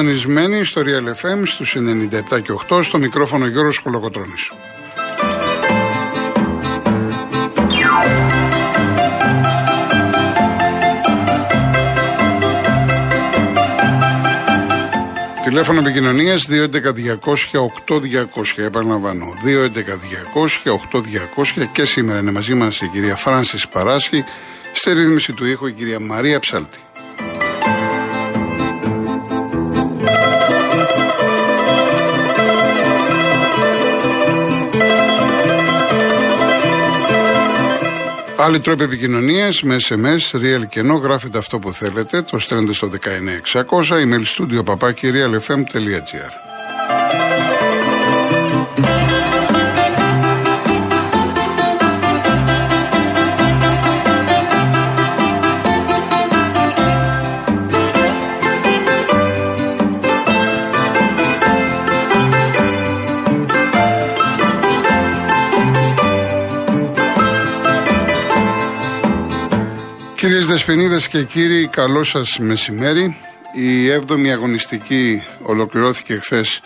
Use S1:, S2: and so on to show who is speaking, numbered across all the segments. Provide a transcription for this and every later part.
S1: Είστε συντονισμένοι στο Real FM στους 97 και 8 στο μικρόφωνο Γιώργος Κολοκοτρώνης. Τηλέφωνο επικοινωνίας 211-200-8200. Επαναλαμβάνω. 211-200-8200 και σήμερα είναι μαζί μας η κυρία Φράνση Παράσχη. Στη ρύθμιση του ήχου η κυρία Μαρία Ψάλτη. Άλλοι τρόποι επικοινωνίας με SMS, real και no, γράφετε αυτό που θέλετε, το στέλνετε στο 19600, email studio παπάκι realfm.gr. Κυρίες Δεσποινίδες και κύριοι, καλό σας μεσημέρι. Η 7η αγωνιστική ολοκληρώθηκε χθες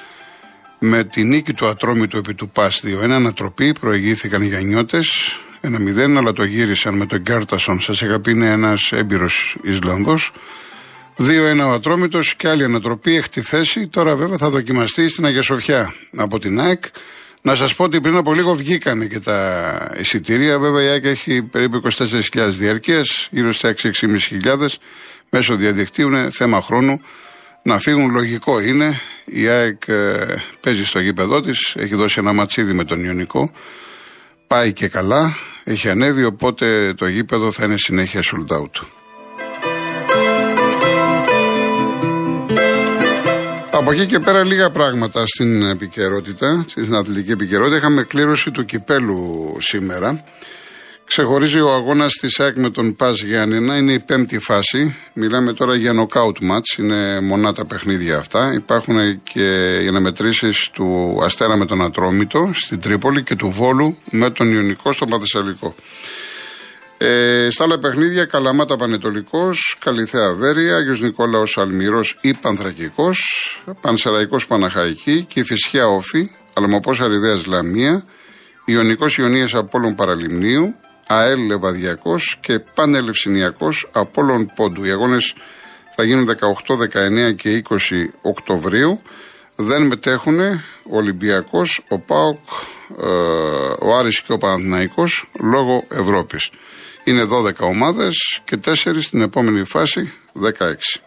S1: με τη νίκη του Ατρόμητου επί του ΠΑΣ 2-1 ανατροπή, προηγήθηκαν οι Γιαννιώτες 1-0 αλλά το γύρισαν με τον Γκάρτασον, σας είχα πει είναι ένας έμπειρος Ισλανδός. 2-1 ο Ατρόμητος και άλλη ανατροπή, έχει τη θέση, τώρα βέβαια θα δοκιμαστεί στην Αγία Σοφιά. Από την ΑΕΚ να σας πω ότι πριν από λίγο βγήκαν και τα εισιτήρια. Βέβαια η ΑΕΚ έχει περίπου 24.000 διαρκεία, γύρω στα 6-6.500 μέσω διαδικτύου. Είναι θέμα χρόνου να φύγουν. Λογικό είναι. Η ΑΕΚ ε, παίζει στο γήπεδό της, έχει δώσει ένα ματσίδι με τον Ιωνικό. Πάει και καλά, έχει ανέβει, οπότε το γήπεδο θα είναι συνέχεια sold out. Από εκεί και πέρα λίγα πράγματα στην επικαιρότητα, στην αθλητική επικαιρότητα. Είχαμε κλήρωση του κυπέλου σήμερα. Ξεχωρίζει ο αγώνας της ΑΕΚ με τον Πας Γιάννενα. Είναι η πέμπτη φάση. Μιλάμε τώρα για knockout match. Είναι μονά τα παιχνίδια αυτά. Υπάρχουν και οι αναμετρήσεις του Αστέρα με τον Ατρόμητο στην Τρίπολη και του Βόλου με τον Ιωνικό στο Παθεσσαλικό. Ε, στα άλλα παιχνίδια, Καλαμάτα Πανετολικός, Καλυθέα Βέρεια, Άγιο Νικόλαος Αλμυρός ή Πανθρακικός, Πανσεραϊκός Παναχαϊκή, Κυφυσιά Όφη, Αλμοπός Αριδέας Λαμία, Ιωνικός Ιωνίας Απόλων Παραλιμνίου, ΑΕΛ Λεβαδιακός και Πανελευσυνιακό Απόλων Πόντου. Οι αγώνες θα γίνουν 18, 19 και 20 Οκτωβρίου. Δεν μετέχουν ο Ολυμπιακός, ο ΠΑΟΚ, ε, ο Άρης και ο Παναθηναϊκός λόγω Ευρώπης. Είναι 12 ομάδες και 4 στην επόμενη φάση 16.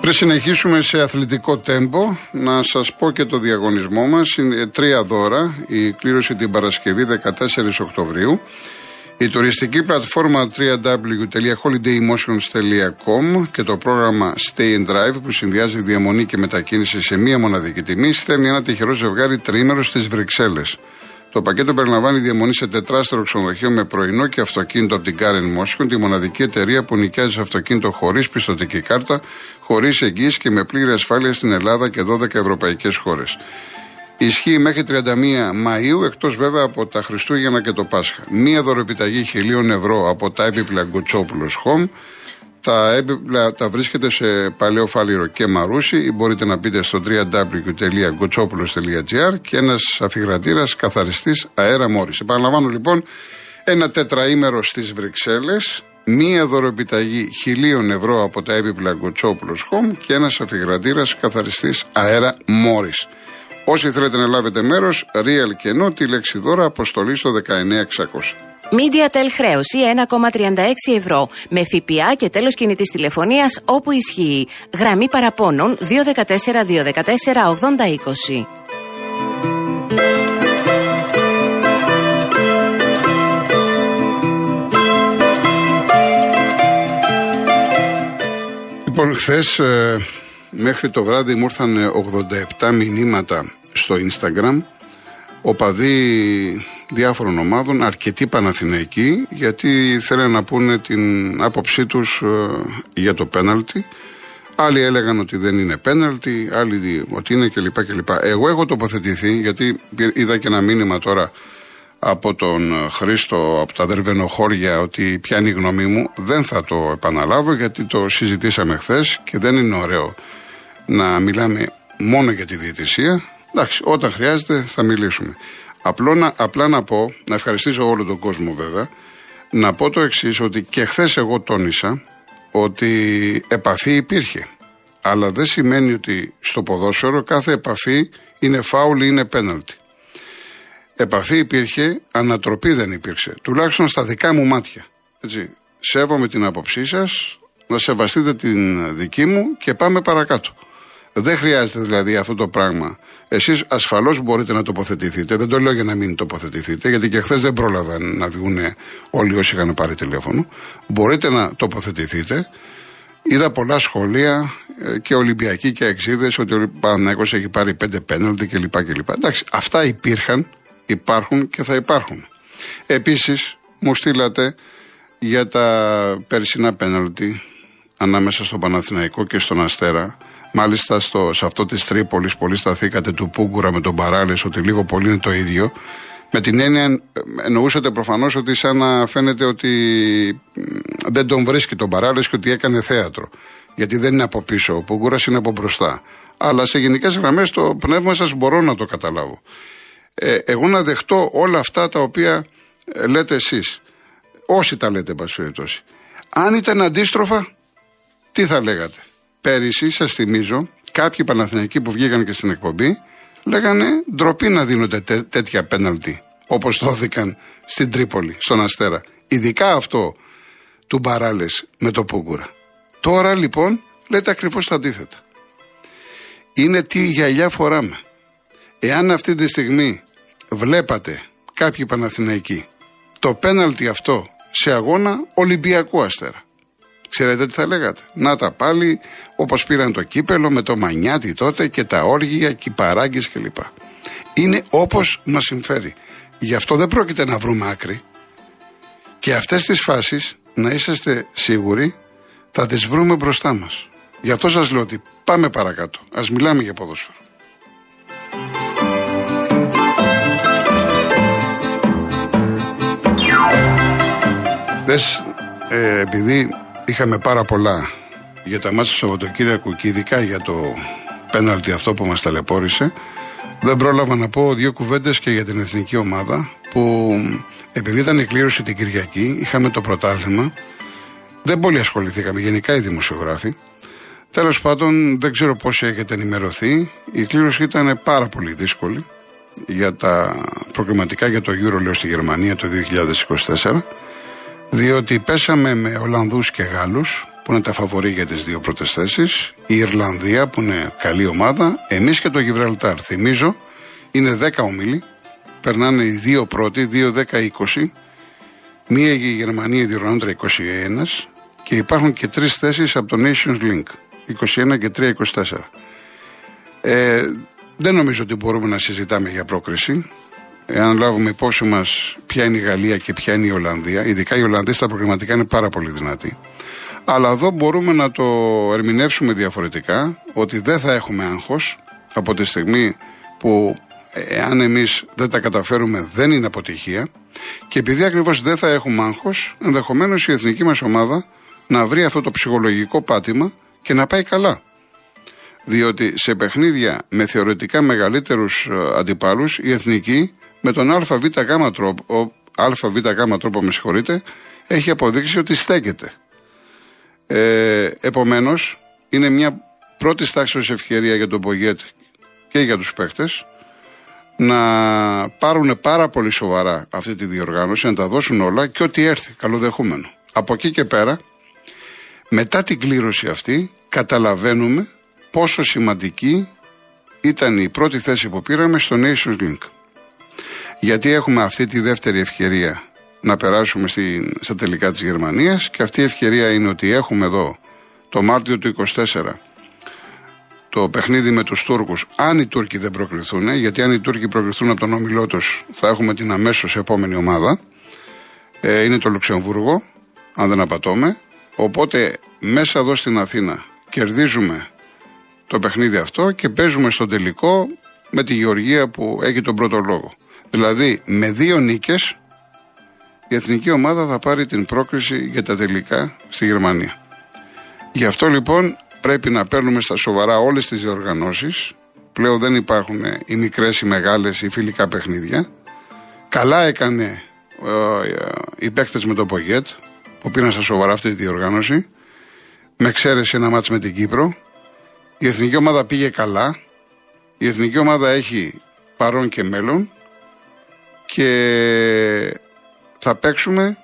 S1: Πριν συνεχίσουμε σε αθλητικό τέμπο, να σας πω και το διαγωνισμό μας. Είναι τρία δώρα, η κλήρωση την Παρασκευή 14 Οκτωβρίου. Η τουριστική πλατφόρμα www.holidaymotions.com και το πρόγραμμα Stay and Drive που συνδυάζει διαμονή και μετακίνηση σε μία μοναδική τιμή στέλνει ένα τυχερό ζευγάρι τρίμερο στις Βρυξέλλες. Το πακέτο περιλαμβάνει διαμονή σε τετράστερο ξενοδοχείο με πρωινό και αυτοκίνητο από την Karen Motion, τη μοναδική εταιρεία που νοικιάζει αυτοκίνητο χωρίς πιστοτική κάρτα, χωρίς εγγύηση και με πλήρη ασφάλεια στην Ελλάδα και 12 ευρωπαϊκές χώρες. Ισχύει μέχρι 31 Μαΐου, εκτός βέβαια από τα Χριστούγεννα και το Πάσχα. Μία δωρεπιταγή χιλίων ευρώ από τα έπιπλα Γκοτσόπουλος Home. Τα έπιπλα τα βρίσκεται σε Παλαιό Φάληρο και Μαρούσι ή μπορείτε να μπείτε στο www.gotsopoulos.gr και ένας αφιγρατήρας καθαριστής αέρα μόρις. Επαναλαμβάνω λοιπόν ένα τετραήμερο στις Βρυξέλλες, μία δωρεπιταγή χιλίων ευρώ από τα έπιπλα Γκοτσόπουλος Home και ένας αφιγρατήρας καθαριστής αέρα μόρις. Όσοι θέλετε να λάβετε μέρος, real και no, τη λέξη δώρα αποστολή στο 19600.
S2: MediaTel χρέωση 1,36 ευρώ με ΦΠΑ και τέλος κινητής τηλεφωνίας όπου ισχύει. Γραμμή παραπώνων 214 214 8020.
S1: Λοιπόν, χθες μέχρι το βράδυ μου ήρθαν 87 μηνύματα στο Instagram οπαδοί διάφορων ομάδων, αρκετοί Παναθηναϊκοί, γιατί θέλουν να πούνε την άποψή τους ε, για το πέναλτι. Άλλοι έλεγαν ότι δεν είναι πέναλτι, άλλοι ότι είναι κλπ. κλπ. Εγώ έχω τοποθετηθεί, γιατί είδα και ένα μήνυμα τώρα από τον Χρήστο από τα Δερβενοχώρια ότι πιάνει η γνώμη μου. Δεν θα το επαναλάβω γιατί το συζητήσαμε χθες και δεν είναι ωραίο να μιλάμε μόνο για τη διαιτησία. Εντάξει, όταν χρειάζεται θα μιλήσουμε. Απλό να, απλά να πω, να ευχαριστήσω όλο τον κόσμο βέβαια, να πω το εξής ότι και χθες εγώ τόνισα ότι επαφή υπήρχε. Αλλά δεν σημαίνει ότι στο ποδόσφαιρο κάθε επαφή είναι φάουλ ή είναι πέναλτι. Επαφή υπήρχε, ανατροπή δεν υπήρξε. Τουλάχιστον στα δικά μου μάτια. Έτσι. Σέβομαι την άποψή σας, να σεβαστείτε την δική μου και πάμε παρακάτω. Δεν χρειάζεται δηλαδή αυτό το πράγμα. Εσείς ασφαλώς μπορείτε να τοποθετηθείτε. Δεν το λέω για να μην τοποθετηθείτε, γιατί και χθες δεν πρόλαβαν να βγουν όλοι όσοι είχαν πάρει τηλέφωνο. Μπορείτε να τοποθετηθείτε. Είδα πολλά σχόλια ε, και Ολυμπιακοί και Εξίδες ότι ο Παναγιώ έχει πάρει πέντε πέναλτι κλπ. κλπ. Εντάξει, αυτά υπήρχαν, υπάρχουν και θα υπάρχουν. Επίσης, μου στείλατε για τα περσινά πέναλτι ανάμεσα στον Παναθηναϊκό και στον Αστέρα Μάλιστα στο, σε αυτό της Τρίπολης πολύ σταθήκατε του Πούγκουρα με τον Παράλες ότι λίγο πολύ είναι το ίδιο. Με την έννοια εννοούσατε προφανώς ότι σαν να φαίνεται ότι δεν τον βρίσκει τον Παράλες και ότι έκανε θέατρο. Γιατί δεν είναι από πίσω, ο Πούγκουρας είναι από μπροστά. Αλλά σε γενικές γραμμές το πνεύμα σας μπορώ να το καταλάβω. Ε, εγώ να δεχτώ όλα αυτά τα οποία ε, λέτε εσείς. Όσοι τα λέτε, εν Αν ήταν αντίστροφα, τι θα λέγατε; Πέρυσι, σας θυμίζω, κάποιοι Παναθηναϊκοί που βγήκαν και στην εκπομπή λέγανε ντροπή να δίνονται τέτοια πέναλτι όπως δόθηκαν στην Τρίπολη, στον Αστέρα. Ειδικά αυτό του Μπαράλες με το Πούγκουρα. Τώρα λοιπόν λέτε ακριβώς το αντίθετα. Είναι τι γυαλιά φοράμε. Εάν αυτή τη στιγμή βλέπατε κάποιοι Παναθηναϊκοί το πέναλτι αυτό σε αγώνα Ολυμπιακού Αστέρα Ξέρετε τι θα λέγατε; Να τα πάλι όπως πήραν το κύπελο με το μανιάτι τότε και τα όργια και οι παράγκες κλπ. Είναι όπως μας συμφέρει. Γι' αυτό δεν πρόκειται να βρούμε άκρη. Και αυτές τις φάσεις να είσαστε σίγουροι θα τις βρούμε μπροστά μας. Γι' αυτό σας λέω ότι πάμε παρακάτω. Α μιλάμε για ποδόσφαιρο. Δες, ε, επειδή Είχαμε πάρα πολλά για τα μάτια του Σαββατοκύριακου και ειδικά για το πέναλτι αυτό που μας ταλαιπώρησε. Δεν πρόλαβα να πω δύο κουβέντες και για την εθνική ομάδα που επειδή ήταν η κλήρωση την Κυριακή, είχαμε το πρωτάθλημα. Δεν πολύ ασχοληθήκαμε, γενικά οι δημοσιογράφοι. Τέλος πάντων, δεν ξέρω πώς έχετε ενημερωθεί. Η κλήρωση ήταν πάρα πολύ δύσκολη για τα προκριματικά για το Euro, λέω στη Γερμανία το 2024 διότι πέσαμε με Ολλανδούς και Γάλλους που είναι τα φαβορή για τις δύο πρώτες θέσεις, η Ιρλανδία που είναι καλή ομάδα, εμείς και το Γιβραλτάρ. Θυμίζω, είναι 10 ομίλοι, περνάνε οι δύο πρώτοι, 2-10-20, μία η Γερμανία διοργανώτρια 21 και υπάρχουν και τρεις θέσεις από το Nations Link, 21 και 3-24. Ε, δεν νομίζω ότι μπορούμε να συζητάμε για πρόκριση εάν λάβουμε υπόψη μας ποια είναι η Γαλλία και ποια είναι η Ολλανδία, ειδικά οι Ολλανδοί στα προγραμματικά είναι πάρα πολύ δυνατοί. Αλλά εδώ μπορούμε να το ερμηνεύσουμε διαφορετικά, ότι δεν θα έχουμε άγχος από τη στιγμή που εάν εμείς δεν τα καταφέρουμε δεν είναι αποτυχία. Και επειδή ακριβώς δεν θα έχουμε άγχος, ενδεχομένως η εθνική μας ομάδα να βρει αυτό το ψυχολογικό πάτημα και να πάει καλά. Διότι σε παιχνίδια με θεωρητικά μεγαλύτερους ε, αντιπάλους, η εθνική με τον ΑΒΓ τρόπο, ΑΒΓ τρόπο με συγχωρείτε, έχει αποδείξει ότι στέκεται. Ε, Επομένως, είναι μια πρώτη τάξη ευκαιρία για τον Πογέτ και για τους παίχτες να πάρουν πάρα πολύ σοβαρά αυτή τη διοργάνωση, να τα δώσουν όλα και ό,τι έρθει, καλοδεχούμενο. Από εκεί και πέρα, μετά την κλήρωση αυτή, καταλαβαίνουμε πόσο σημαντική ήταν η πρώτη θέση που πήραμε στο Nations Link. Γιατί έχουμε αυτή τη δεύτερη ευκαιρία να περάσουμε στη, στα τελικά της Γερμανίας και αυτή η ευκαιρία είναι ότι έχουμε εδώ το Μάρτιο του 24 το παιχνίδι με τους Τούρκους. Αν οι Τούρκοι δεν προκριθούν γιατί αν οι Τούρκοι προκριθούν από τον όμιλό τους θα έχουμε την αμέσως επόμενη ομάδα. Ε, είναι το Λουξεμβούργο αν δεν απατώμε. Οπότε μέσα εδώ στην Αθήνα κερδίζουμε το παιχνίδι αυτό και παίζουμε στο τελικό με τη Γεωργία που έχει τον πρώτο λόγο. Δηλαδή με δύο νίκες η εθνική ομάδα θα πάρει την πρόκριση για τα τελικά στη Γερμανία. Γι' αυτό λοιπόν πρέπει να παίρνουμε στα σοβαρά όλες τις διοργανώσεις. Πλέον δεν υπάρχουν οι μικρές, οι μεγάλες, οι φιλικά παιχνίδια. Καλά έκανε ε, οι παίκτες με το Πογέτ που πήραν στα σοβαρά αυτή τη διοργάνωση. Με εξαίρεση ένα μάτς με την Κύπρο. Η εθνική ομάδα πήγε καλά. Η εθνική ομάδα έχει παρόν και μέλλον και θα παίξουμε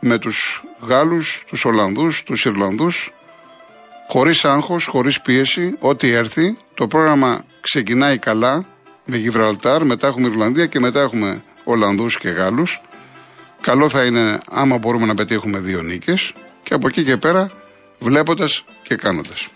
S1: με τους Γάλλους, τους Ολλανδούς, τους Ιρλανδούς χωρίς άγχος, χωρίς πίεση, ό,τι έρθει. Το πρόγραμμα ξεκινάει καλά με Γιβραλτάρ, μετά έχουμε Ιρλανδία και μετά έχουμε Ολλανδούς και Γάλλους. Καλό θα είναι άμα μπορούμε να πετύχουμε δύο νίκες και από εκεί και πέρα βλέποντας και κάνοντας.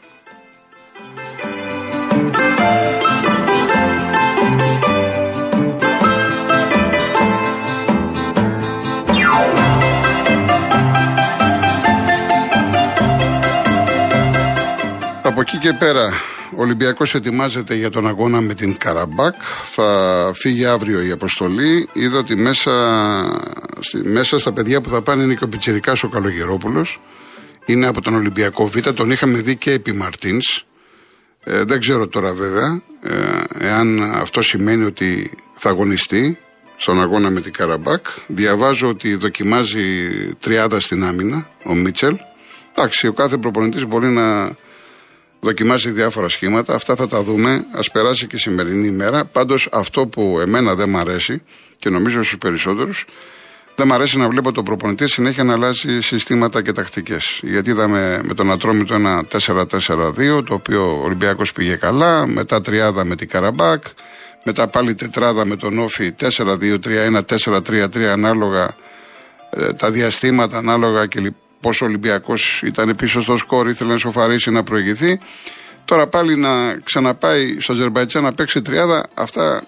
S1: Από εκεί και πέρα ο Ολυμπιακός ετοιμάζεται για τον αγώνα με την Καραμπάκ. Θα φύγει αύριο η αποστολή. Είδα ότι μέσα, μέσα στα παιδιά που θα πάνε είναι και ο Πιτσιρικάς ο Καλογερόπουλος. Είναι από τον Ολυμπιακό Β. Τον είχαμε δει και επί Μαρτίνς. Ε, δεν ξέρω τώρα βέβαια ε, εάν αυτό σημαίνει ότι θα αγωνιστεί στον αγώνα με την Καραμπάκ. Διαβάζω ότι δοκιμάζει τριάδα στην άμυνα ο Μίτσελ. Εντάξει, ο κάθε προπονητής μπορεί να δοκιμάσει διάφορα σχήματα. Αυτά θα τα δούμε. Α περάσει και η σημερινή ημέρα. Πάντως αυτό που εμένα δεν μ' αρέσει και νομίζω στους περισσότερους, δεν μ' αρέσει να βλέπω τον προπονητή συνέχεια να αλλάζει συστήματα και τακτικές. Γιατί είδαμε με τον Ατρόμητο ένα 4-4-2, το οποίο ο Ολυμπιακός πήγε καλά. Μετά τριάδα με την Καραμπάκ. Μετά πάλι τετράδα με τον Όφη 4-2-3-1, 4-3-3 ανάλογα ε, τα διαστήματα, ανάλογα και πώ ο Ολυμπιακός ήταν πίσω στο σκόρ, ήθελε να σοφαρίσει να προηγηθεί. Τώρα πάλι να ξαναπάει στο Αζερβαϊτζάν να παίξει τριάδα, αυτά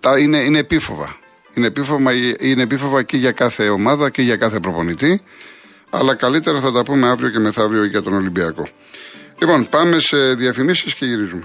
S1: τα είναι, είναι επίφοβα. Είναι επίφοβα, είναι επίφοβα και για κάθε ομάδα και για κάθε προπονητή. Αλλά καλύτερα θα τα πούμε αύριο και μεθαύριο για τον Ολυμπιακό. Λοιπόν, πάμε σε διαφημίσεις και γυρίζουμε.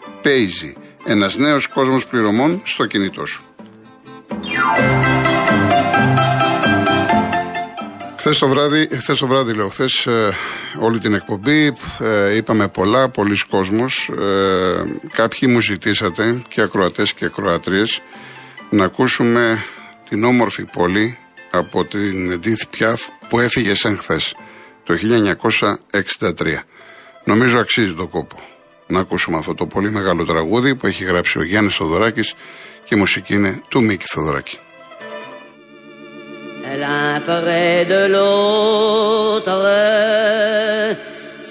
S1: Paisy. Ένας νέος κόσμος πληρωμών στο κινητό σου. Χθες το βράδυ, χθες το βράδυ λέω, χθες ε, όλη την εκπομπή ε, είπαμε πολλά, πολλοί κόσμος. Ε, κάποιοι μου ζητήσατε και ακροατές και ακροατρίες να ακούσουμε την όμορφη πόλη από την Edith Πιάφ που έφυγε σαν χθες το 1963. Νομίζω αξίζει το κόπο να ακούσουμε αυτό το πολύ μεγάλο τραγούδι που έχει γράψει ο Γιάννης Θοδωράκης και η μουσική είναι του Μίκη Θοδωράκη. L'un près de l'autre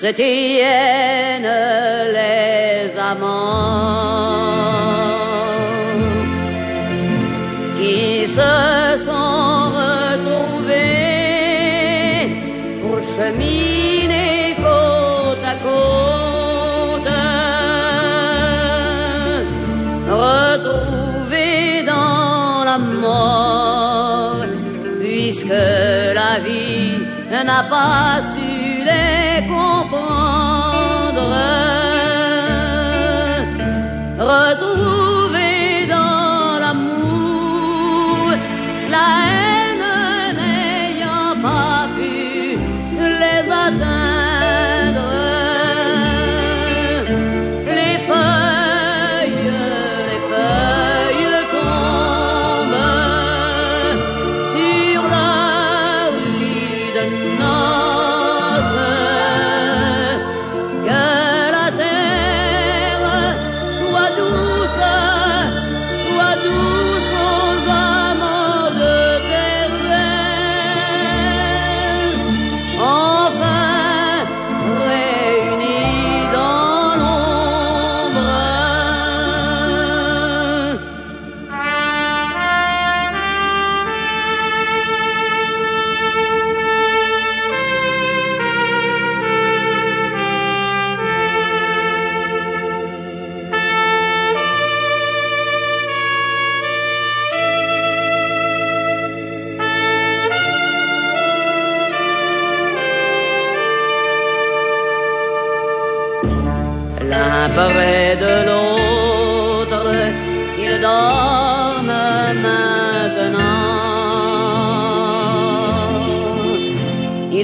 S1: se tiennent les amants n'a pas su les comprendre. Retrouver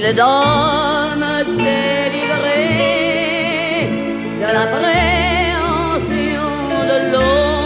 S1: une dame
S3: délivrée de l'appréhension de l'aube.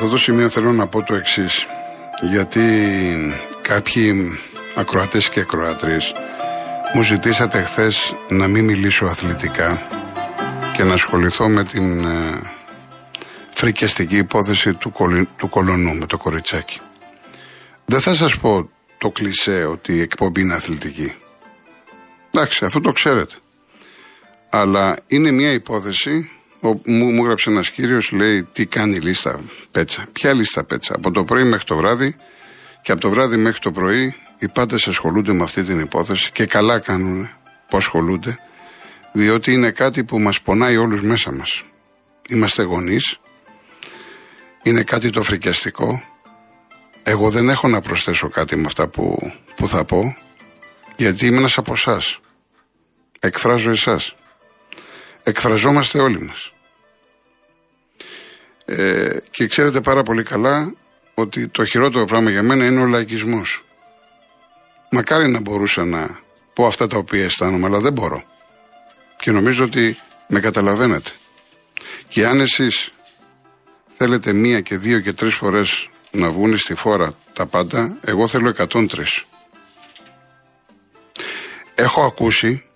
S1: Αυτό το σημείο θέλω να πω το εξής. Γιατί κάποιοι ακροατές και ακροατρίες μου ζητήσατε χθες να μην μιλήσω αθλητικά και να ασχοληθώ με την ε, φρικιαστική υπόθεση του, κολυ- του κολονού με το κοριτσάκι. Δεν θα σας πω το κλισέ ότι η εκπομπή είναι αθλητική. Εντάξει, αυτό το ξέρετε. Αλλά είναι μια υπόθεση. Ο, μου, μου έγραψε ένας κύριος, λέει τι κάνει η λίστα πέτσα. Ποια λίστα πέτσα. Από το πρωί μέχρι το βράδυ και από το βράδυ μέχρι το πρωί οι πάντες ασχολούνται με αυτή την υπόθεση και καλά κάνουν που ασχολούνται, διότι είναι κάτι που μας πονάει όλους μέσα μας. Είμαστε γονείς, είναι κάτι το φρικιαστικό. Εγώ δεν έχω να προσθέσω κάτι με αυτά που, που θα πω, γιατί είμαι ένας από εσάς. Εκφράζω εσάς εκφραζόμαστε όλοι μας. Ε, και ξέρετε πάρα πολύ καλά ότι το χειρότερο πράγμα για μένα είναι ο λαϊκισμός. Μακάρι να μπορούσα να πω αυτά τα οποία αισθάνομαι, αλλά δεν μπορώ. Και νομίζω ότι με καταλαβαίνετε. Και αν εσείς θέλετε μία και δύο και τρεις φορές να βγουν στη φόρα τα πάντα, εγώ θέλω 103. Έχω ακούσει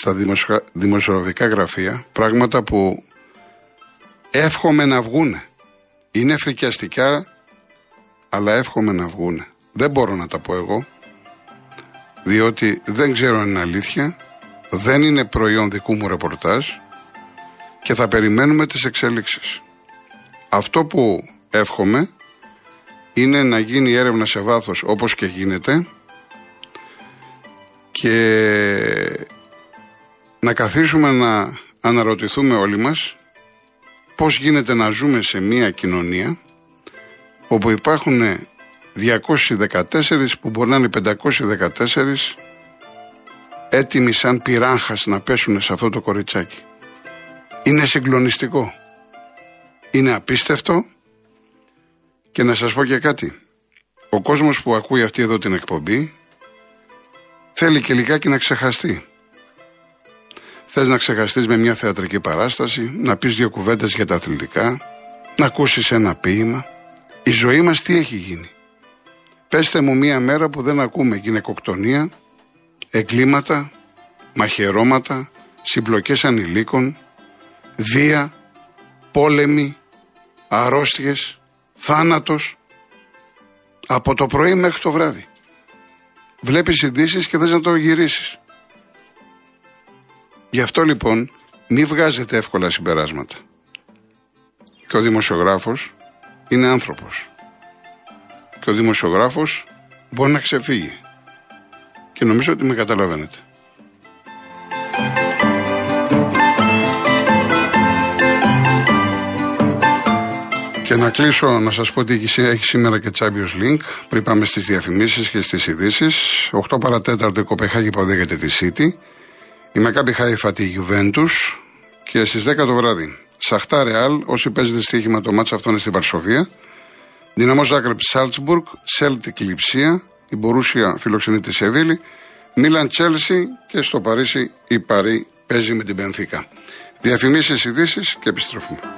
S1: στα δημοσιο- δημοσιογραφικά γραφεία πράγματα που εύχομαι να βγούνε. Είναι φρικιαστικά, αλλά εύχομαι να βγούνε. Δεν μπορώ να τα πω εγώ, διότι δεν ξέρω αν είναι αλήθεια, δεν είναι προϊόν δικού μου ρεπορτάζ και θα περιμένουμε τις εξέλιξεις. Αυτό που εύχομαι είναι να γίνει έρευνα σε βάθος όπως και γίνεται και να καθίσουμε να αναρωτηθούμε όλοι μας πώς γίνεται να ζούμε σε μια κοινωνία όπου υπάρχουν 214 που μπορεί να είναι 514 έτοιμοι σαν πυράγχας να πέσουν σε αυτό το κοριτσάκι. Είναι συγκλονιστικό. Είναι απίστευτο και να σας πω και κάτι. Ο κόσμος που ακούει αυτή εδώ την εκπομπή θέλει και λιγάκι να ξεχαστεί. Θες να ξεχαστείς με μια θεατρική παράσταση, να πεις δύο κουβέντες για τα αθλητικά, να ακούσεις ένα ποίημα. Η ζωή μας τι έχει γίνει; Πέστε μου μια μέρα που δεν ακούμε γυναικοκτονία, εγκλήματα, μαχαιρώματα, συμπλοκές ανηλίκων, βία, πόλεμοι, αρρώστιες, θάνατος, από το πρωί μέχρι το βράδυ. Βλέπεις ειδήσεις και θες να το γυρίσεις. Γι' αυτό λοιπόν μη βγάζετε εύκολα συμπεράσματα. Και ο δημοσιογράφος είναι άνθρωπος. Και ο δημοσιογράφος μπορεί να ξεφύγει. Και νομίζω ότι με καταλαβαίνετε. Και να κλείσω να σας πω ότι έχει έχει σήμερα και Champions League πριν πάμε στις διαφημίσεις και στις ειδήσεις. 8 παρά τέταρτο η Κοπεγχάγη υποδέχεται τη City. Η Μακάμπι Χάιφα τη Juventus Και στις 10 το βράδυ, Σαχτά Ρεάλ, όσοι παίζετε στοίχημα το ματς αυτό είναι στην Βαρσοβία. Ντιναμό Ζάγκρεμπ Σάλτσμπουργκ, Σέλτικ Λιψία, η Μπορούσια φιλοξενεί τη Σεβίλη, Μίλαν Τσέλσι και στο Παρίσι η Παρί παίζει με την Μπενφίκα. Διαφημίσεις, ειδήσεις και επιστροφή.